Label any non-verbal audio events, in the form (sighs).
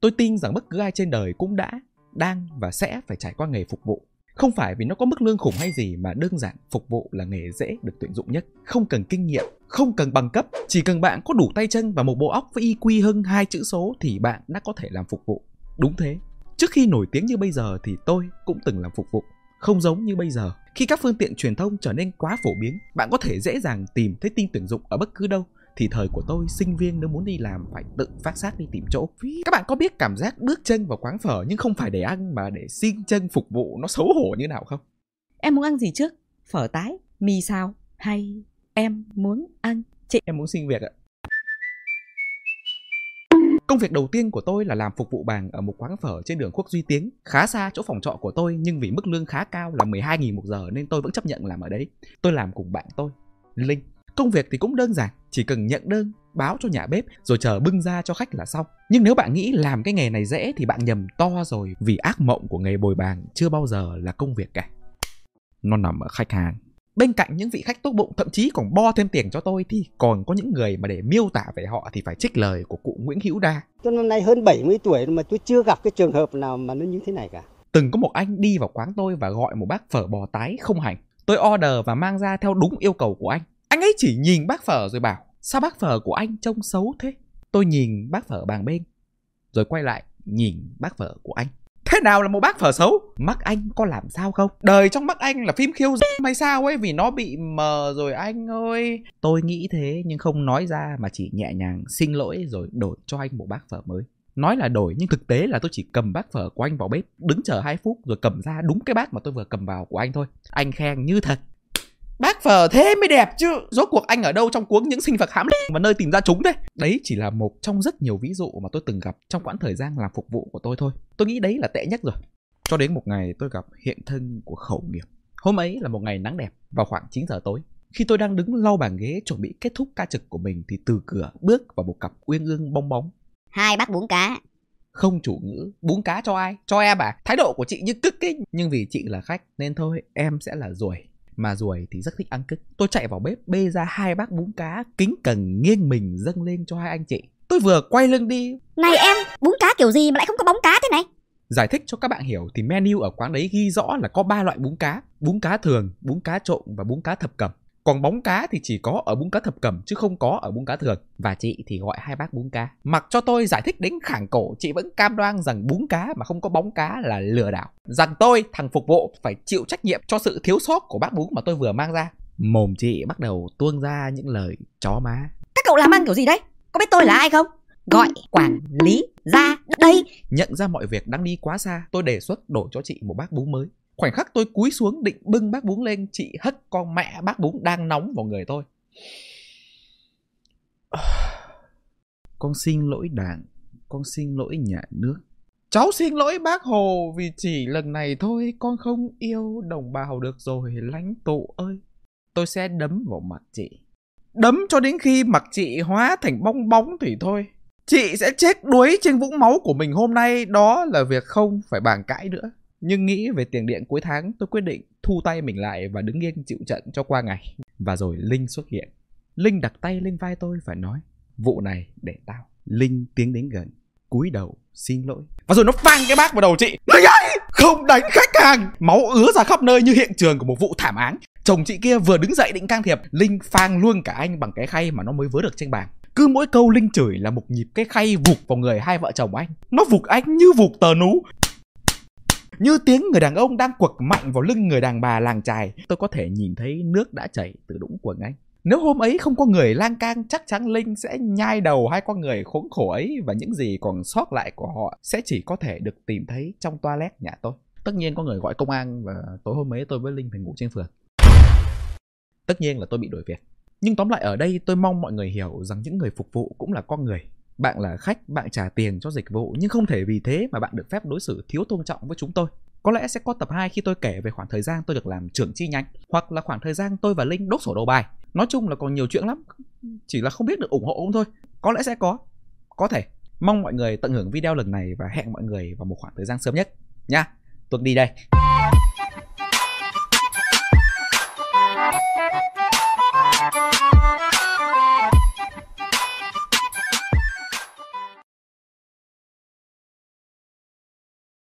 Tôi tin rằng bất cứ ai trên đời cũng đã, đang và sẽ phải trải qua nghề phục vụ. Không phải vì nó có mức lương khủng hay gì mà đơn giản phục vụ là nghề dễ được tuyển dụng nhất. Không cần kinh nghiệm, không cần bằng cấp, chỉ cần bạn có đủ tay chân và một bộ óc với IQ hơn hai chữ số thì bạn đã có thể làm phục vụ. Đúng thế. Trước khi nổi tiếng như bây giờ thì tôi cũng từng làm phục vụ. Không giống như bây giờ, khi các phương tiện truyền thông trở nên quá phổ biến, bạn có thể dễ dàng tìm thấy tin tuyển dụng ở bất cứ đâu thì thời của tôi sinh viên nếu muốn đi làm phải tự phát xác đi tìm chỗ các bạn có biết cảm giác bước chân vào quán phở nhưng không phải để ăn mà để xin chân phục vụ nó xấu hổ như nào không Em muốn ăn gì trước? Phở tái, mì xào hay em muốn ăn chị? em muốn xin việc ạ Công việc đầu tiên của tôi là làm phục vụ bàn ở một quán phở trên đường Quốc Duy Tiến, khá xa chỗ phòng trọ của tôi nhưng vì mức lương khá cao là 12.000 một giờ nên tôi vẫn chấp nhận làm ở đấy. Tôi làm cùng bạn tôi, Linh. Công việc thì cũng đơn giản, chỉ cần nhận đơn, báo cho nhà bếp rồi chờ bưng ra cho khách là xong. Nhưng nếu bạn nghĩ làm cái nghề này dễ thì bạn nhầm to rồi vì ác mộng của nghề bồi bàn chưa bao giờ là công việc cả. Nó nằm ở khách hàng. Bên cạnh những vị khách tốt bụng thậm chí còn bo thêm tiền cho tôi thì còn có những người mà để miêu tả về họ thì phải trích lời của cụ Nguyễn Hữu Đa. Tôi năm nay hơn 70 tuổi mà tôi chưa gặp cái trường hợp nào mà nó như thế này cả. Từng có một anh đi vào quán tôi và gọi một bát phở bò tái không hành. Tôi order và mang ra theo đúng yêu cầu của anh. Anh ấy chỉ nhìn bác phở rồi bảo, Sao bác phở của anh trông xấu thế? Tôi nhìn bác phở bàn bên, Rồi quay lại nhìn bác phở của anh Thế nào là một bác phở xấu? Mắt anh có làm sao không? Đời trong mắt anh là phim khiêu dâm hay sao ấy Vì nó bị mờ rồi anh ơi Tôi nghĩ thế nhưng không nói ra Mà chỉ nhẹ nhàng xin lỗi rồi đổi cho anh một bác phở mới Nói là đổi nhưng thực tế là tôi chỉ cầm bát phở của anh vào bếp, Đứng chờ 2 phút rồi cầm ra đúng cái bát mà tôi vừa cầm vào của anh thôi Anh khen như thật Bác phở thế mới đẹp chứ. Rốt cuộc anh ở đâu trong cuống những sinh vật hãm Và nơi tìm ra chúng đấy Đấy chỉ là một trong rất nhiều ví dụ mà tôi từng gặp Trong quãng thời gian làm phục vụ của tôi thôi. Tôi nghĩ đấy là tệ nhất rồi. Cho đến một ngày tôi gặp hiện thân của khẩu nghiệp. Hôm ấy là một ngày nắng đẹp Vào khoảng 9 giờ tối. Khi tôi đang đứng lau bàn ghế chuẩn bị kết thúc ca trực của mình Thì từ cửa bước vào một cặp uyên ương bong bóng. Hai bát bún cá. Không chủ ngữ bún cá cho ai? Cho em à? Thái độ của chị như cức kinh nhưng vì chị là khách nên thôi em sẽ là ruồi mà ruồi thì rất thích ăn cứt tôi chạy vào bếp bê ra hai bát bún cá kính cẩn nghiêng mình dâng lên cho hai anh chị. Tôi vừa quay lưng đi. Này em bún cá kiểu gì mà lại không có bóng cá thế này? Giải thích cho các bạn hiểu thì menu ở quán đấy ghi rõ là có ba loại bún cá. Bún cá thường bún cá trộn và bún cá thập cẩm còn bóng cá thì chỉ có ở bún cá thập cẩm chứ không có ở bún cá thường. Và chị thì gọi hai bát bún cá. Mặc cho tôi giải thích đến khảng cổ chị vẫn cam đoan rằng bún cá mà không có bóng cá là lừa đảo. Rằng tôi thằng phục vụ phải chịu trách nhiệm cho sự thiếu sót của bát bún mà tôi vừa mang ra. Mồm chị bắt đầu tuôn ra những lời chó má. Các cậu làm ăn kiểu gì đấy? Có biết tôi là ai không? Gọi quản lý ra đây. Nhận ra mọi việc đang đi quá xa tôi đề xuất đổi cho chị một bát bún mới khoảnh khắc tôi cúi xuống định bưng bát bún lên chị hất con mẹ bát bún đang nóng vào người tôi. (sighs) Con xin lỗi đảng con xin lỗi nhà nước. Cháu xin lỗi bác hồ vì chỉ lần này thôi con không yêu đồng bào được rồi lãnh tụ ơi. Tôi sẽ đấm vào mặt chị. Đấm cho đến khi mặt chị hóa thành bong bóng thì thôi. Chị sẽ chết đuối trên vũng máu của mình hôm nay đó là việc không phải bàn cãi nữa nhưng nghĩ về tiền điện cuối tháng tôi quyết định thu tay mình lại và đứng yên chịu trận cho qua ngày. Và rồi Linh xuất hiện. Linh đặt tay lên vai tôi và nói Vụ này để tao. Linh tiến đến gần, cúi đầu xin lỗi. Và rồi nó phang cái bác vào đầu chị. Linh ơi! Không đánh khách hàng! Máu ứa ra khắp nơi như hiện trường của một vụ thảm án. Chồng chị kia vừa đứng dậy định can thiệp, Linh phang luôn cả anh bằng cái khay mà nó mới vớ được trên bàn. Cứ mỗi câu Linh chửi là một nhịp cái khay vụt vào người hai vợ chồng anh. Nó vụt anh như vụt tờ nú như tiếng người đàn ông đang quật mạnh vào lưng người đàn bà làng trài tôi có thể nhìn thấy nước đã chảy từ đũng quần anh. Nếu hôm ấy không có người lang cang chắc chắn linh sẽ nhai đầu hai con người khốn khổ ấy và những gì còn sót lại của họ sẽ chỉ có thể được tìm thấy trong toilet nhà tôi. Tất nhiên có người gọi công an và tối hôm ấy tôi với linh phải ngủ trên phường. Tất nhiên là tôi bị đuổi việc. Nhưng tóm lại ở đây tôi mong mọi người hiểu rằng những người phục vụ cũng là con người bạn là khách, bạn trả tiền cho dịch vụ nhưng không thể vì thế mà bạn được phép đối xử thiếu tôn trọng với chúng tôi. Có lẽ sẽ có tập 2 khi tôi kể về khoảng thời gian tôi được làm trưởng chi nhánh hoặc là khoảng thời gian tôi và Linh đốt sổ đầu bài. Nói chung là còn nhiều chuyện lắm, chỉ là không biết được ủng hộ không thôi. Có lẽ sẽ có, có thể. Mong mọi người tận hưởng video lần này và hẹn mọi người vào một khoảng thời gian sớm nhất. Nha, tuần đi đây.